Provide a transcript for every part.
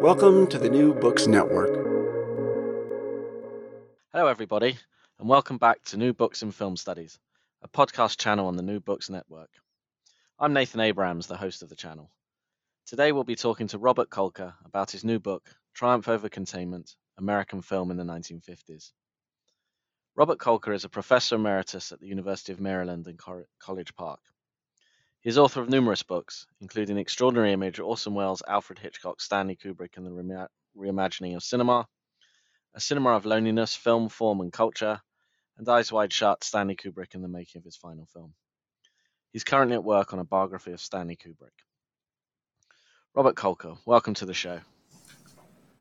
Welcome to the New Books Network. Hello, everybody, and welcome back to New Books in Film Studies, a podcast channel on the New Books Network. I'm Nathan Abrams, the host of the channel. Today, we'll be talking to Robert Kolker about his new book, Triumph Over Containment American Film in the 1950s. Robert Kolker is a professor emeritus at the University of Maryland in College Park. He is author of numerous books, including Extraordinary Image, Orson Welles, Alfred Hitchcock, Stanley Kubrick, and the Reimagining of Cinema, A Cinema of Loneliness, Film, Form, and Culture, and Eyes Wide Shut, Stanley Kubrick in the Making of His Final Film. He's currently at work on a biography of Stanley Kubrick. Robert Kolker, welcome to the show.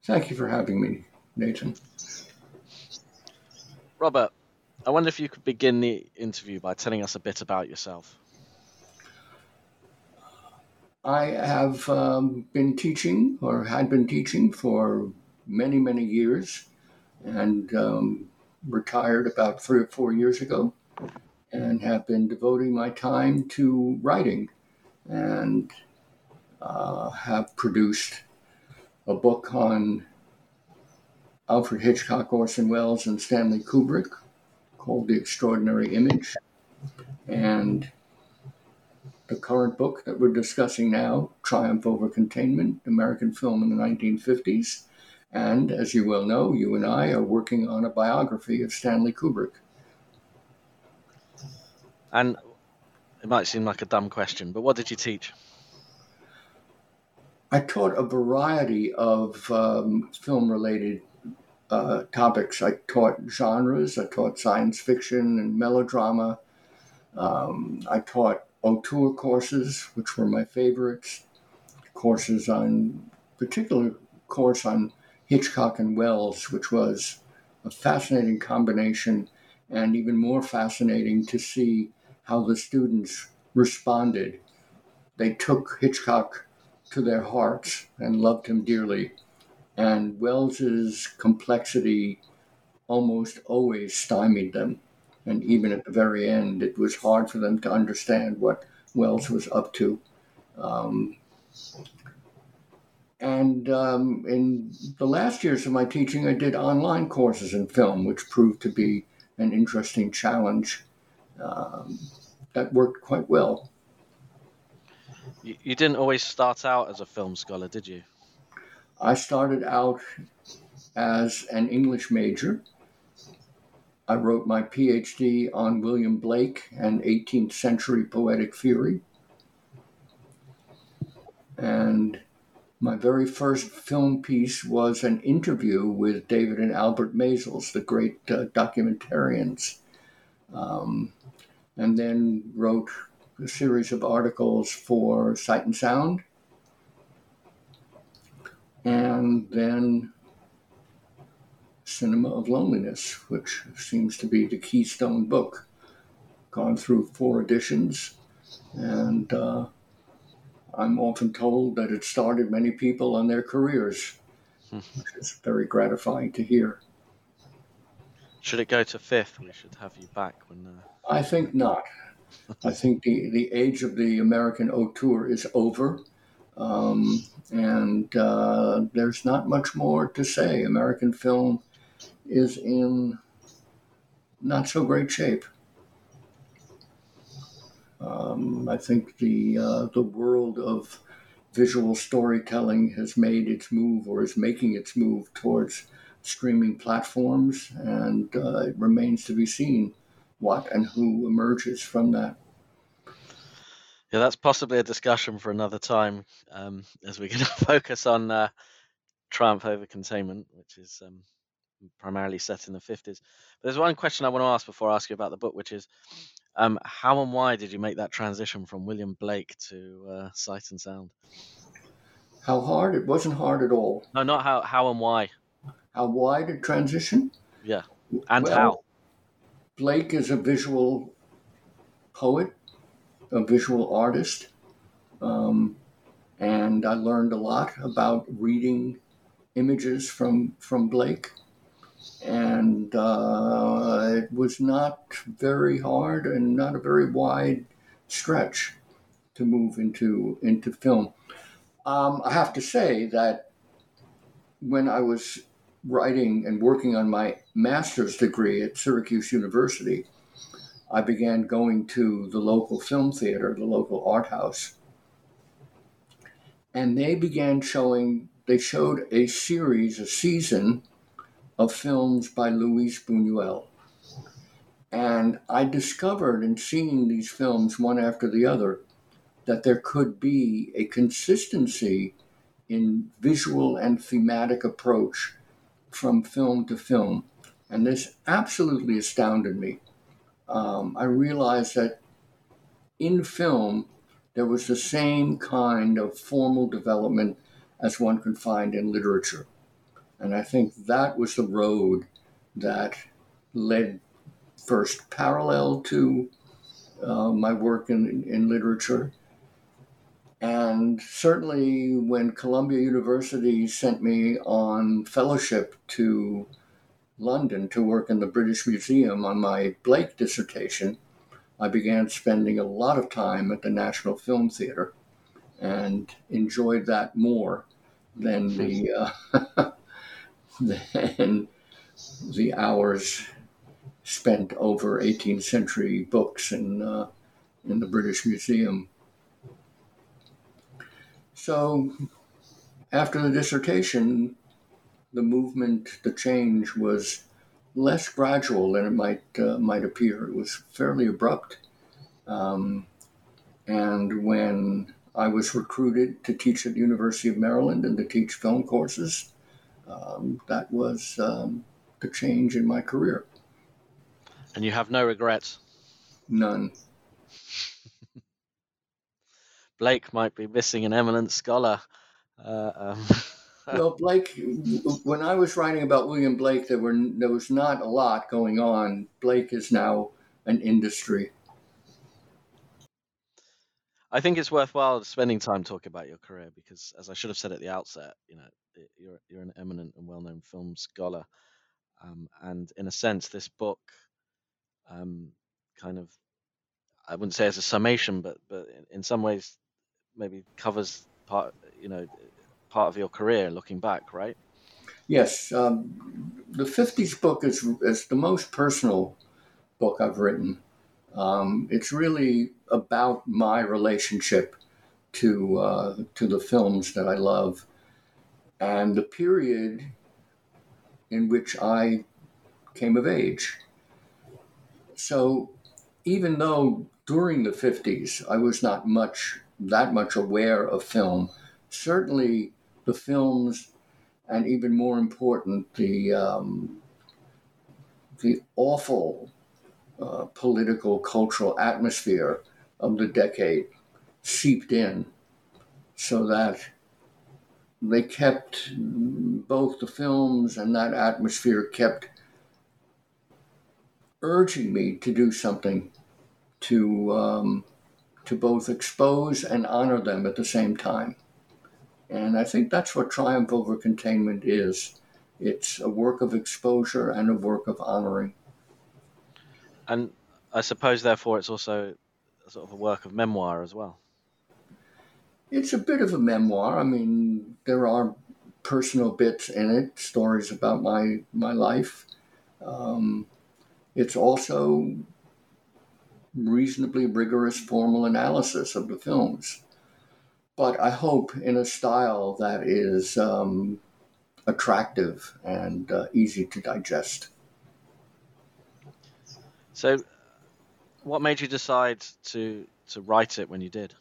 Thank you for having me, Nathan. Robert, I wonder if you could begin the interview by telling us a bit about yourself. I have um, been teaching or had been teaching for many, many years and um, retired about three or four years ago and have been devoting my time to writing and uh, have produced a book on Alfred Hitchcock, Orson Welles, and Stanley Kubrick called The Extraordinary Image. And the current book that we're discussing now, Triumph Over Containment, American Film in the 1950s. And as you well know, you and I are working on a biography of Stanley Kubrick. And it might seem like a dumb question, but what did you teach? I taught a variety of um, film related uh, topics. I taught genres, I taught science fiction and melodrama. Um, I taught auteur courses, which were my favorites, courses on, particular course on Hitchcock and Welles, which was a fascinating combination and even more fascinating to see how the students responded. They took Hitchcock to their hearts and loved him dearly. And Welles's complexity almost always stymied them. And even at the very end, it was hard for them to understand what Welles was up to. Um, and um, in the last years of my teaching, I did online courses in film, which proved to be an interesting challenge um, that worked quite well. You, you didn't always start out as a film scholar, did you? I started out as an English major I wrote my PhD on William Blake and 18th century poetic theory. And my very first film piece was an interview with David and Albert Maysles, the great uh, documentarians. Um, and then wrote a series of articles for Sight and Sound. And then Cinema of Loneliness, which seems to be the keystone book. Gone through four editions, and uh, I'm often told that it started many people on their careers, which is very gratifying to hear. Should it go to fifth, we should have you back when. Uh... I think not. I think the, the age of the American auteur is over. Um, and uh, there's not much more to say. American film is in not so great shape. Um, I think the uh, the world of visual storytelling has made its move or is making its move towards streaming platforms, and uh, it remains to be seen what and who emerges from that. Yeah, that's possibly a discussion for another time, um, as we're going to focus on uh, Triumph over Containment, which is um, primarily set in the 50s. But there's one question I want to ask before I ask you about the book, which is um, how and why did you make that transition from William Blake to uh, Sight and Sound? How hard? It wasn't hard at all. No, not how. How and why? How wide a transition? Yeah, and Well, how? Blake is a visual poet, a visual artist, um, and I learned a lot about reading images from from Blake, and uh, it was not very hard and not a very wide stretch to move into into film. Um, I have to say that when I was writing and working on my master's degree at Syracuse University, I began going to the local film theater, the local art house. And they began showing, they showed a series, a season of films by Luis Buñuel. And I discovered in seeing these films one after the other that there could be a consistency in visual and thematic approach from film to film. And this absolutely astounded me. Um, I realized that in film, there was the same kind of formal development as one could find in literature. And I think that was the road that led first parallel to uh, my work in, in literature. And certainly when Columbia University sent me on fellowship to London to work in the British Museum on my Blake dissertation, I began spending a lot of time at the National Film Theatre and enjoyed that more than the uh, than the hours spent over 18th century books in uh, in the British Museum. So, after the dissertation, the movement, the change was less gradual than it might uh, might appear. It was fairly abrupt. Um, and when I was recruited to teach at the University of Maryland and to teach film courses, um, that was um, the change in my career. And you have no regrets. None. Blake might be missing an eminent scholar. Uh, um, Well, Blake, when I was writing about William Blake, there were there was not a lot going on. Blake is now an industry. I think it's worthwhile spending time talking about your career because, as I should have said at the outset, you know, you're you're an eminent and well-known film scholar, um, and in a sense, this book, um, kind of, I wouldn't say as a summation, but but in, some ways, maybe covers part, you know, part of your career looking back, right? Yes, um, the '50s book is is the most personal book I've written. Um, it's really about my relationship to uh, to the films that I love, and the period in which I came of age. So, even though during the '50s I was not much that much aware of film, certainly the films and even more important, the um, the awful uh, political cultural atmosphere of the decade seeped in, so that they kept both the films and that atmosphere kept urging me to do something to um, to both expose and honor them at the same time. And I think that's what Triumph Over Containment is. It's a work of exposure and a work of honoring. And I suppose, therefore, it's also sort of a work of memoir as well. It's a bit of a memoir. I mean, there are personal bits in it, stories about my my life. Um, it's also reasonably rigorous formal analysis of the films, but I hope in a style that is um, attractive and uh, easy to digest. So, what made you decide to to write it when you did?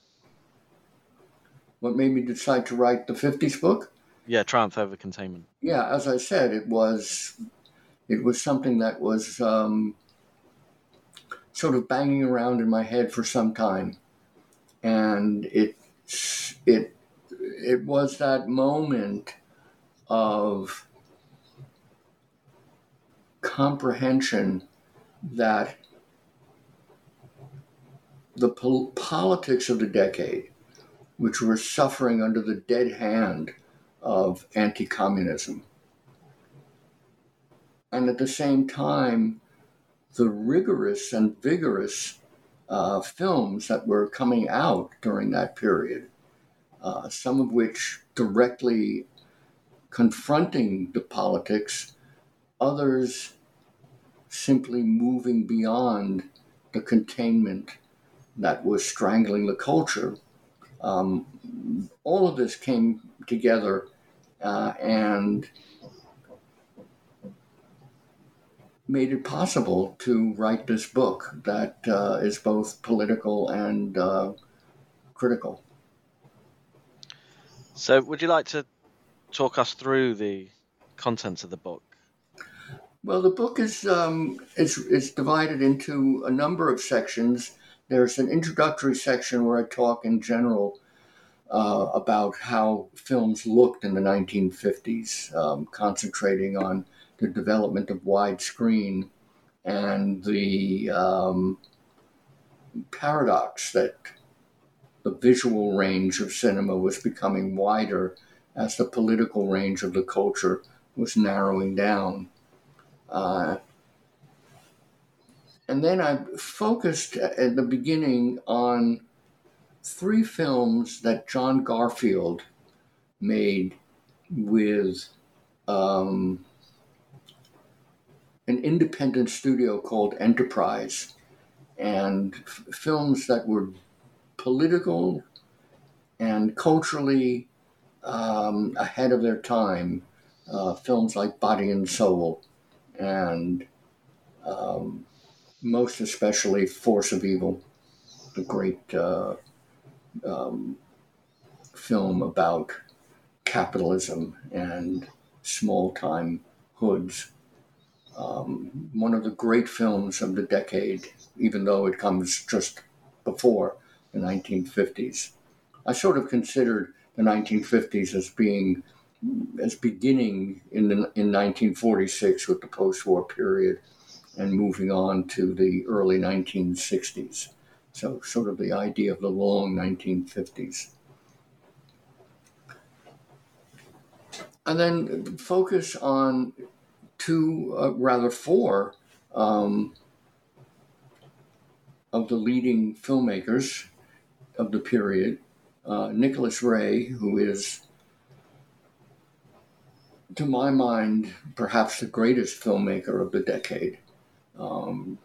What made me decide to write the 50s book? Yeah, Triumph over Containment. Yeah, as I said, it was it was something that was um, sort of banging around in my head for some time, and it it it was that moment of comprehension that the pol- politics of the decade, which were suffering under the dead hand of anti communism, and at the same time, the rigorous and vigorous uh, films that were coming out during that period, uh, some of which directly confronting the politics, others simply moving beyond the containment that was strangling the culture. Um, all of this came together uh, and made it possible to write this book that uh, is both political and uh, critical. So, would you like to talk us through the contents of the book? Well, the book is um, is is divided into a number of sections. There's an introductory section where I talk in general uh, about how films looked in the 1950s, um, concentrating on the development of widescreen and the um, paradox that the visual range of cinema was becoming wider as the political range of the culture was narrowing down. Uh, and then I focused at the beginning on three films that John Garfield made with um, an independent studio called Enterprise, and f- films that were political and culturally um, ahead of their time. Uh, films like Body and Soul and um, most especially Force of Evil, the great uh, um, film about capitalism and small time hoods. Um, one of the great films of the decade, even though it comes just before the 1950s. I sort of considered the 1950s as being as beginning in the, in 1946 with the post-war period and moving on to the early 1960s. So, sort of the idea of the long 1950s. And then focus on two, uh, rather four, um, of the leading filmmakers of the period. Uh, Nicholas Ray, who is, to my mind, perhaps the greatest filmmaker of the decade. Um,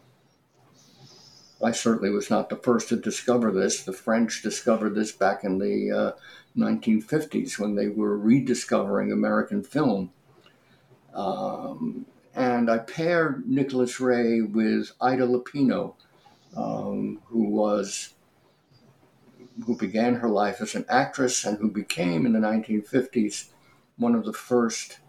I certainly was not the first to discover this. The French discovered this back in the uh, 1950s when they were rediscovering American film. Um, and I paired Nicholas Ray with Ida Lupino, um, who was who began her life as an actress and who became in the 1950s one of the first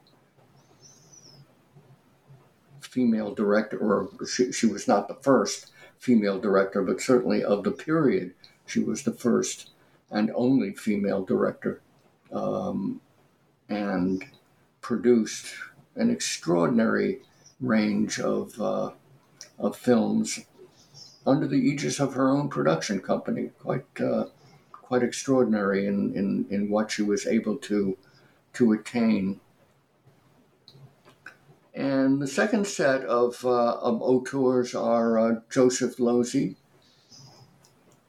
female director, or she, she was not the first female director, but certainly of the period, she was the first and only female director, um, and produced an extraordinary range of uh, of films under the aegis of her own production company. Quite uh, quite extraordinary in, in, in what she was able to to attain. And the second set of, uh, of auteurs are uh, Joseph Losey,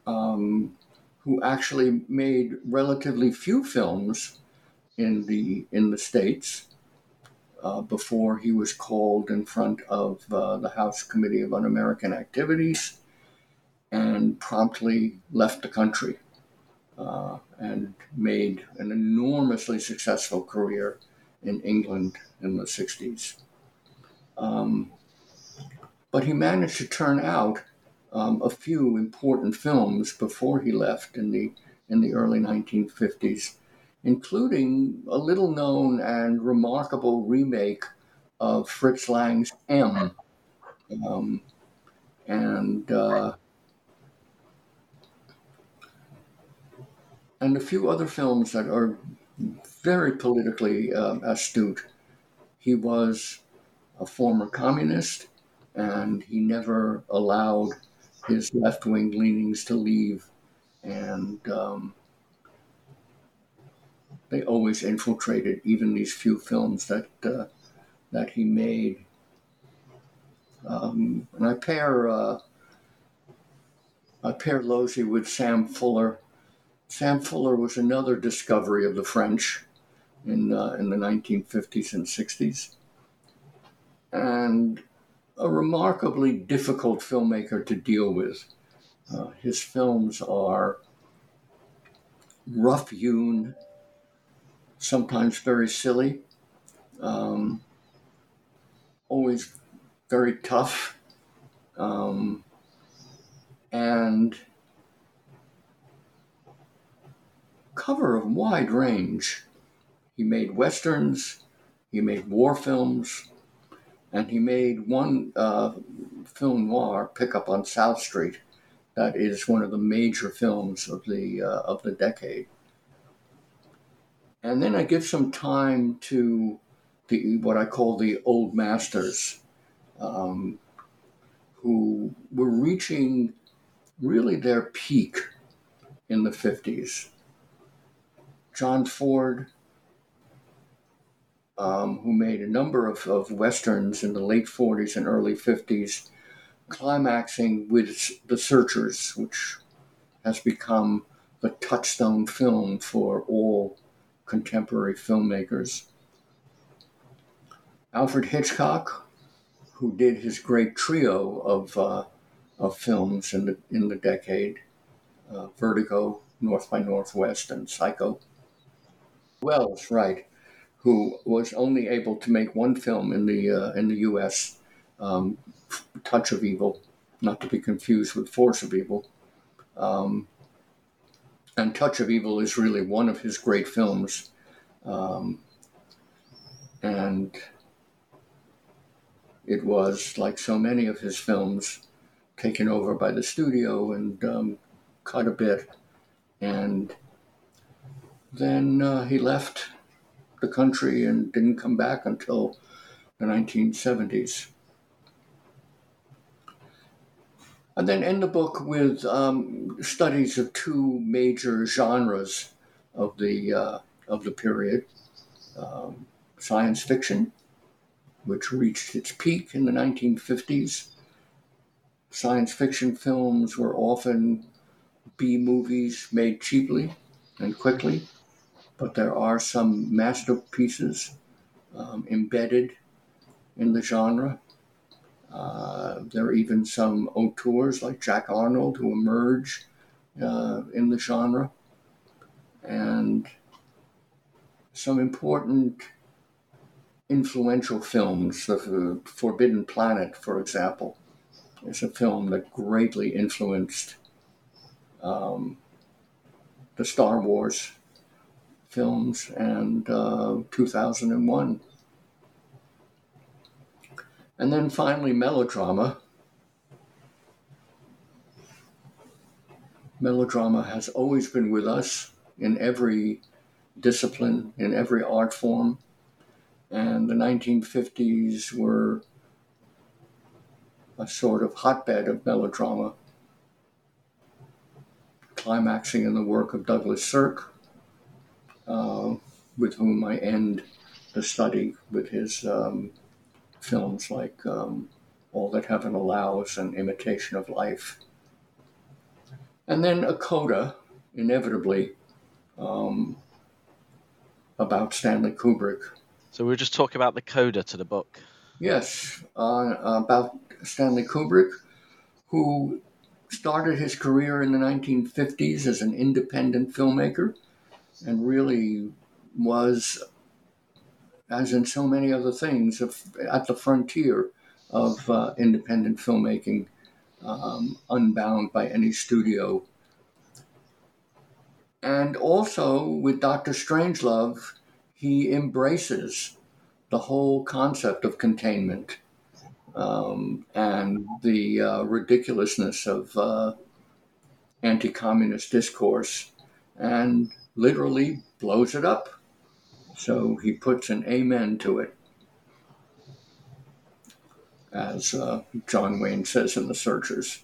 um, who actually made relatively few films in the in the states uh, before he was called in front of uh, the House Committee of Un-American Activities and promptly left the country uh, and made an enormously successful career in England in the 60s. Um, but he managed to turn out um, a few important films before he left in the in the early 1950s, including a little known and remarkable remake of Fritz Lang's M, um, and uh, and a few other films that are very politically uh, astute. He was a former communist, and he never allowed his left wing leanings to leave. And um, they always infiltrated even these few films that uh, that he made. Um, and I pair uh, I pair Losey with Sam Fuller. Sam Fuller was another discovery of the French in uh, in the 1950s and 60s and a remarkably difficult filmmaker to deal with. Uh, his films are rough hewn, sometimes very silly, um, always very tough, um, and cover a wide range. He made westerns, he made war films, and he made one uh, film noir, Pickup on South Street, that is one of the major films of the uh, of the decade. And then I give some time to the what I call the old masters, um, who were reaching really their peak in the 50s. John Ford, um, who made a number of, of westerns in the late 40s and early 50s, climaxing with The Searchers, which has become the touchstone film for all contemporary filmmakers. Alfred Hitchcock, who did his great trio of, uh, of films in the, in the decade uh, Vertigo, North by Northwest, and Psycho. Welles, right, who was only able to make one film in the uh, in the U.S. Um, Touch of Evil, not to be confused with Force of Evil. Um, and Touch of Evil is really one of his great films, um, and it was like so many of his films, taken over by the studio and um, cut a bit, and then uh, he left the country and didn't come back until the 1970s. And then end the book with um, studies of two major genres of the uh, of the period: um, science fiction, which reached its peak in the 1950s. Science fiction films were often B movies made cheaply and quickly but there are some masterpieces um, embedded in the genre. Uh, there are even some auteurs like Jack Arnold who emerge uh, in the genre. And some important influential films. The Forbidden Planet, for example, is a film that greatly influenced um, the Star Wars films and uh, 2001. And then finally, melodrama. Melodrama has always been with us in every discipline, in every art form. And the 1950s were a sort of hotbed of melodrama. climaxing in the work of Douglas Sirk, uh, with whom I end the study with his um, films like um, All That Heaven Allows and Imitation of Life. And then a coda, inevitably, um, about Stanley Kubrick. So we are just talking about the coda to the book. Yes, uh, about Stanley Kubrick, who started his career in the 1950s as an independent filmmaker and really was, as in so many other things, at the frontier of uh, independent filmmaking, um, unbound by any studio. And also with Dr. Strangelove, he embraces the whole concept of containment um, and the uh, ridiculousness of uh, anti communist discourse and literally blows it up. So he puts an amen to it, as uh, John Wayne says in The Searchers.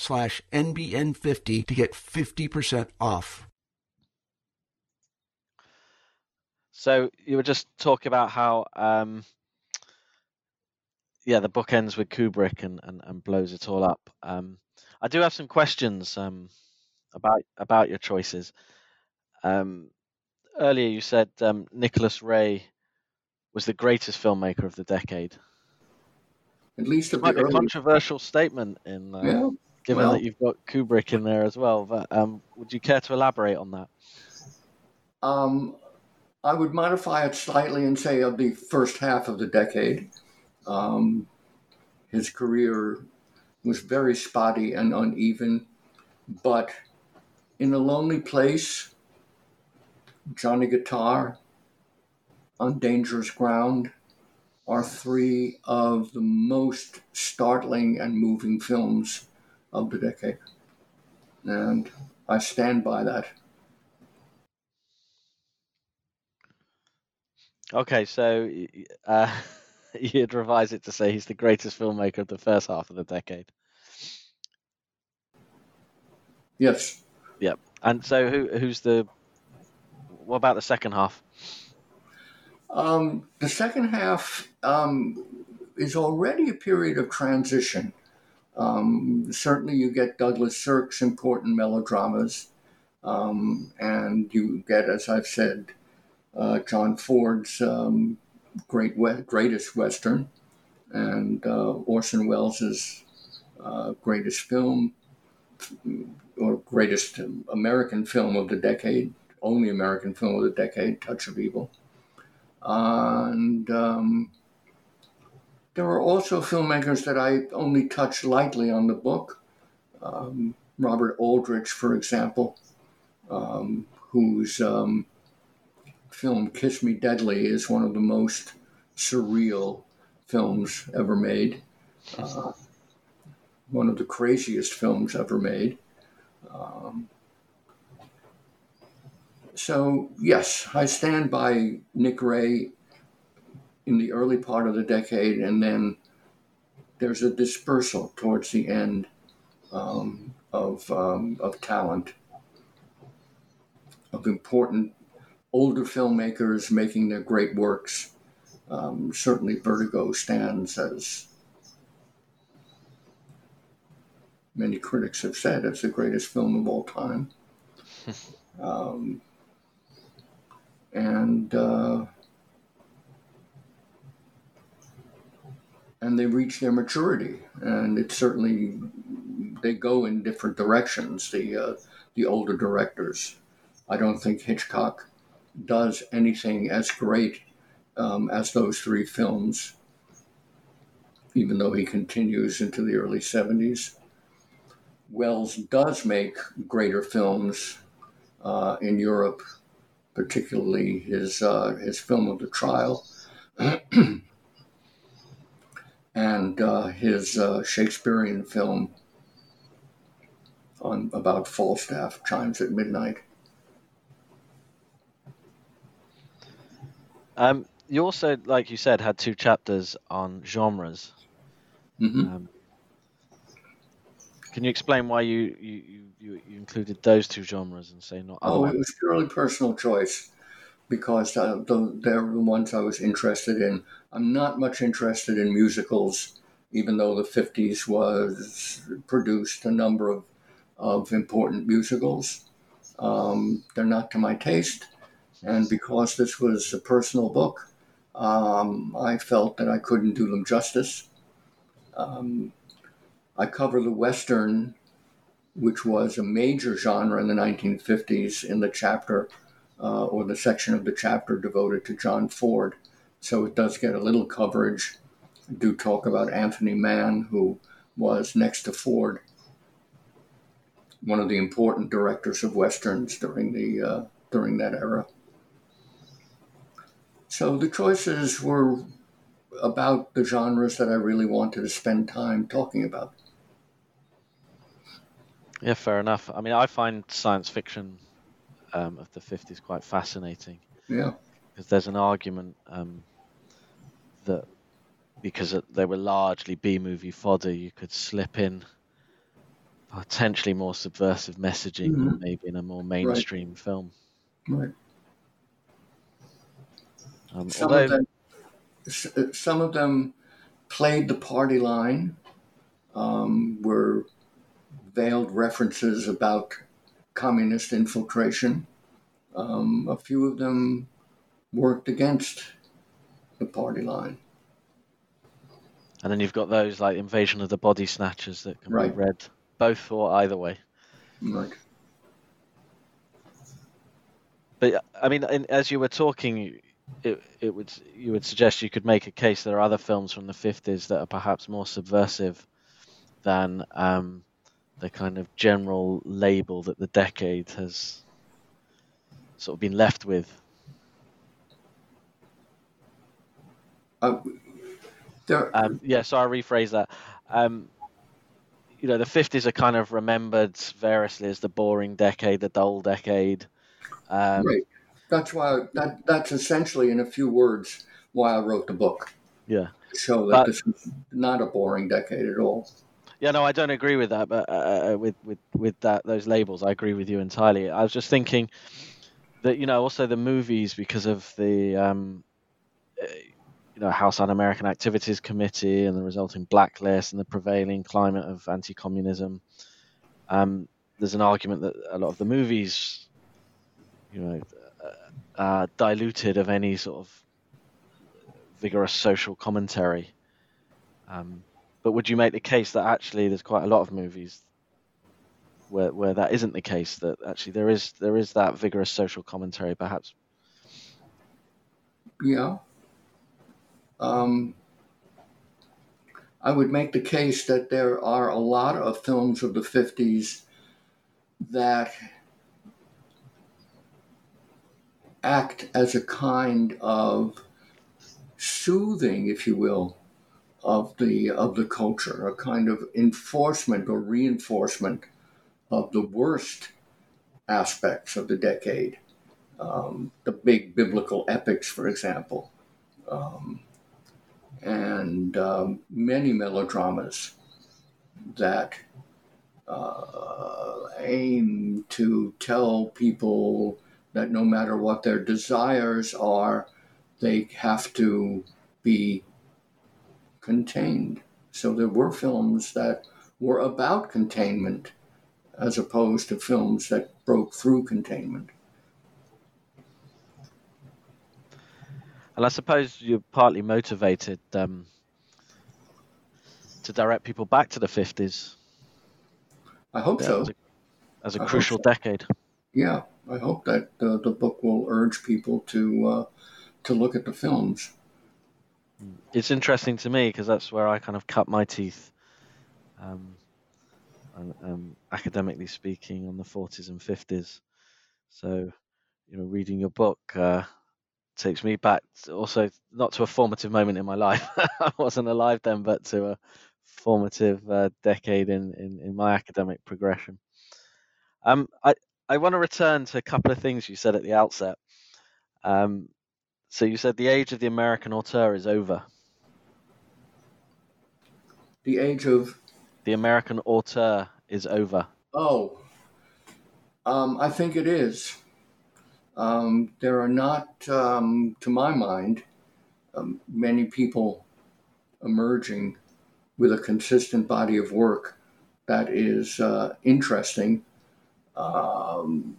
slash NBN50 to get 50% off. So you were just talking about how, um, yeah, the book ends with Kubrick and, and, and blows it all up. Um, I do have some questions um, about about your choices. Um, earlier, you said um, Nicholas Ray was the greatest filmmaker of the decade. At least of Quite the a early... controversial statement in uh, yeah given well, that you've got Kubrick in there as well. But um, would you care to elaborate on that? Um, I would modify it slightly and say of the first half of the decade. Um, his career was very spotty and uneven, but in a lonely place, Johnny Guitar, on dangerous ground, are three of the most startling and moving films of the decade. And I stand by that. Okay, so uh, you'd revise it to say he's the greatest filmmaker of the first half of the decade. Yes. Yep. And so, who who's the? What about the second half? Um, the second half um, is already a period of transition. Um, certainly, you get Douglas Sirk's important melodramas, um, and you get, as I've said, uh, John Ford's um, great we- greatest western, and uh, Orson Welles's uh, greatest film or greatest American film of the decade, only American film of the decade, Touch of Evil, and um, there are also filmmakers that I only touch lightly on the book. Um, Robert Aldrich, for example, um, whose um, film Kiss Me Deadly is one of the most surreal films ever made. Uh, one of the craziest films ever made. Um, so, yes, I stand by Nick Ray in the early part of the decade, and then there's a dispersal towards the end um, of, um, of talent, of important older filmmakers making their great works. Um, certainly, Vertigo stands as many critics have said, as the greatest film of all time. um, and uh, and they reach their maturity, and it's certainly they go in different directions. The uh, the older directors, I don't think Hitchcock does anything as great um, as those three films, even though he continues into the early seventies. Welles does make greater films uh, in Europe, particularly his uh, his film of the trial. and uh, his uh, Shakespearean film on about Falstaff chimes at midnight. Um, you also, like you said, had two chapters on genres. Mm-hmm. Um, can you explain why you, you, you, you included those two genres and say not Oh, ones? it was purely personal choice because uh, the, they're the ones I was interested in. I'm not much interested in musicals, even though the 50s was produced a number of, of important musicals. Um, they're not to my taste. And because this was a personal book, um, I felt that I couldn't do them justice. Um, I cover the Western, which was a major genre in the 1950s, in the chapter uh, or the section of the chapter devoted to John Ford. So it does get a little coverage. I do talk about Anthony Mann, who was next to Ford, one of the important directors of westerns during the uh, during that era. So the choices were about the genres that I really wanted to spend time talking about. Yeah, fair enough. I mean, I find science fiction um, of the 50s quite fascinating Yeah, because there's an argument um, that because they were largely B movie fodder, you could slip in potentially more subversive messaging than maybe in a more mainstream film. right. Um, Some although, of them, uh, some of them played the party line, um, were veiled references about communist infiltration. Um, a few of them worked against the party line. and then you've got those like Invasion of the Body Snatchers that can Right. be read both or either way. Right. But I mean, in, as you were talking, it it would you would suggest you could make a case there are other films from the fifties that are perhaps more subversive than um, the kind of general label that the decade has sort of been left with. Uh, there, Um, yeah, so I'll rephrase that. Um, you know, the fifties are kind of remembered variously as the boring decade, the dull decade. Um, right. That's why that that's essentially in a few words why I wrote the book. Yeah. So that But- this is not a boring decade at all. Yeah, no, I don't agree with that, but uh, uh, with with with that those labels, I agree with you entirely. I was just thinking that you know also the movies because of the um, uh, you know House Un-American Activities Committee and the resulting blacklist and the prevailing climate of anti-communism. Um, there's an argument that a lot of the movies, you know, uh, are diluted of any sort of vigorous social commentary. Um, but would you make the case that actually there's quite a lot of movies where where that isn't the case? That actually there is there is that vigorous social commentary, perhaps. Yeah. Um, I would make the case that there are a lot of films of the 50s that act as a kind of soothing, if you will, of the of the culture, a kind of enforcement or reinforcement of the worst aspects of the decade. Um, the big biblical epics, for example, um, and um, many melodramas that uh, aim to tell people that no matter what their desires are, they have to be contained. So there were films that were about containment as opposed to films that broke through containment. And I suppose you're partly motivated um, to direct people back to the 50s. I hope yeah, so. As a, as a crucial so. decade. Yeah, I hope that uh, the book will urge people to uh, to look at the films. It's interesting to me because that's where I kind of cut my teeth, um, and, um, academically speaking, on the 40s and 50s. So, you know, reading your book uh, takes me back also not to a formative moment in my life. I wasn't alive then, but to a formative uh, decade in, in, in my academic progression. Um, I, I want to return to a couple of things you said at the outset. Um, so you said the age of the American auteur is over. The age of The American auteur is over. oh, um, I think it is. Um, there are not, um, to my mind, um, many people emerging with a consistent body of work that is uh, interesting. Um,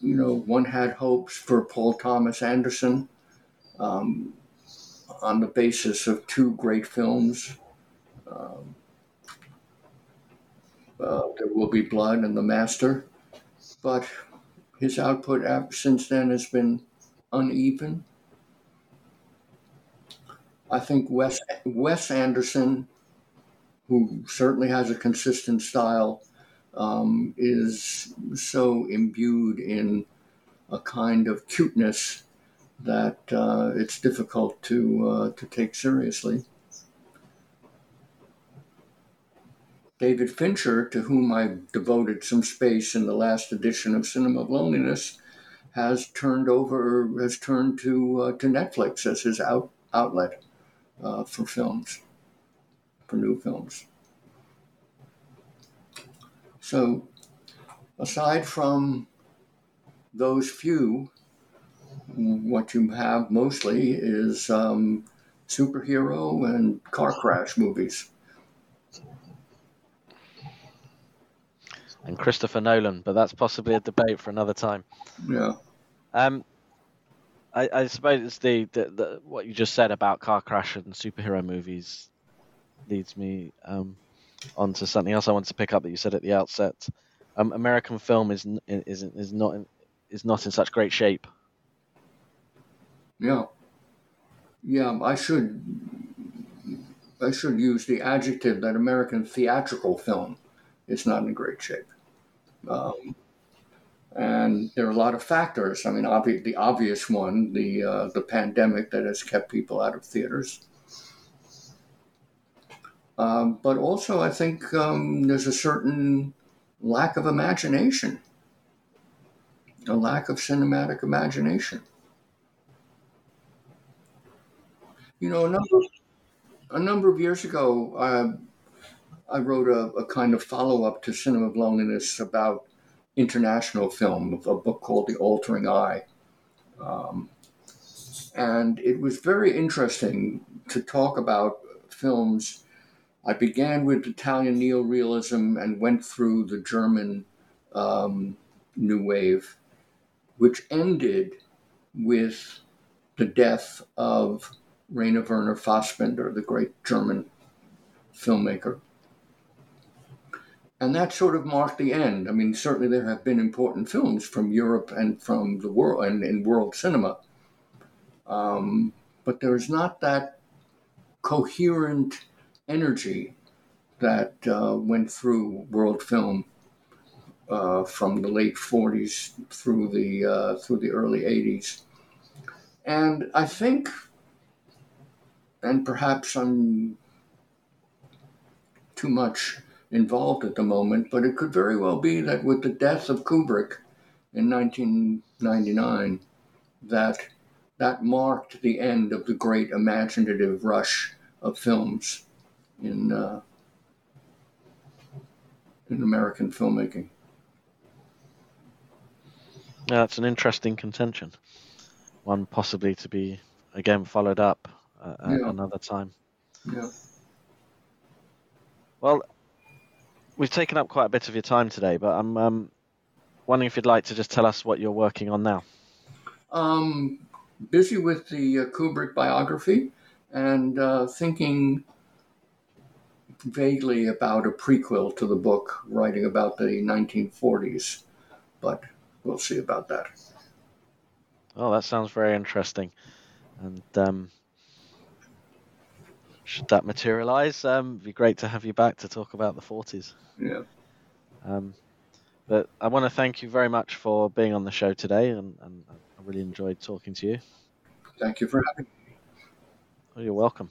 you know, one had hopes for Paul Thomas Anderson um, on the basis of two great films. Um, uh, there will be blood and the master, but his output since then has been uneven. I think Wes Wes Anderson, who certainly has a consistent style, um, is so imbued in a kind of cuteness that uh, it's difficult to uh, to take seriously. David Fincher, to whom I devoted some space in the last edition of Cinema of Loneliness, has turned over has turned to uh, to Netflix as his out, outlet uh, for films, for new films. So, aside from those few, what you have mostly is um, superhero and car crash movies. And Christopher Nolan, but that's possibly a debate for another time. Yeah. Um, I, I suppose it's the, the, the what you just said about car crash and superhero movies leads me um, on to something else I wanted to pick up that you said at the outset. Um, American film is is is not in, is not in such great shape. Yeah. Yeah, I should I should use the adjective that American theatrical film is not in great shape. Um, and there are a lot of factors. I mean, obvi- the obvious one, the uh, the pandemic that has kept people out of theaters. Um, but also, I think um, there's a certain lack of imagination, a lack of cinematic imagination. You know, a number a number of years ago, uh, I wrote a, a kind of follow up to Cinema of Loneliness about international film, a book called The Altering Eye. Um, and it was very interesting to talk about films. I began with Italian neorealism and went through the German um, New Wave, which ended with the death of Rainer Werner Fassbinder, the great German filmmaker. And that sort of marked the end. I mean, certainly there have been important films from Europe and from the world and in world cinema. Um, but there's not that coherent energy that uh, went through world film uh, from the late 40s through the uh, through the early 80s. And I think and perhaps I'm too much involved at the moment, but it could very well be that with the death of Kubrick in 1999, that that marked the end of the great imaginative rush of films in uh, in American filmmaking. Yeah, that's an interesting contention, one possibly to be again followed up uh, at Yeah. another time. Yeah. Well, we've taken up quite a bit of your time today, but I'm um, wondering if you'd like to just tell us what you're working on now. Um, busy with the uh, Kubrick biography and uh, thinking vaguely about a prequel to the book, writing about the 1940s, but we'll see about that. Oh, that sounds very interesting. And um, should that materialize, um, it'd be great to have you back to talk about the 40s. Yeah. Um, but I want to thank you very much for being on the show today, and, and I really enjoyed talking to you. Thank you for having me. Oh, you're welcome.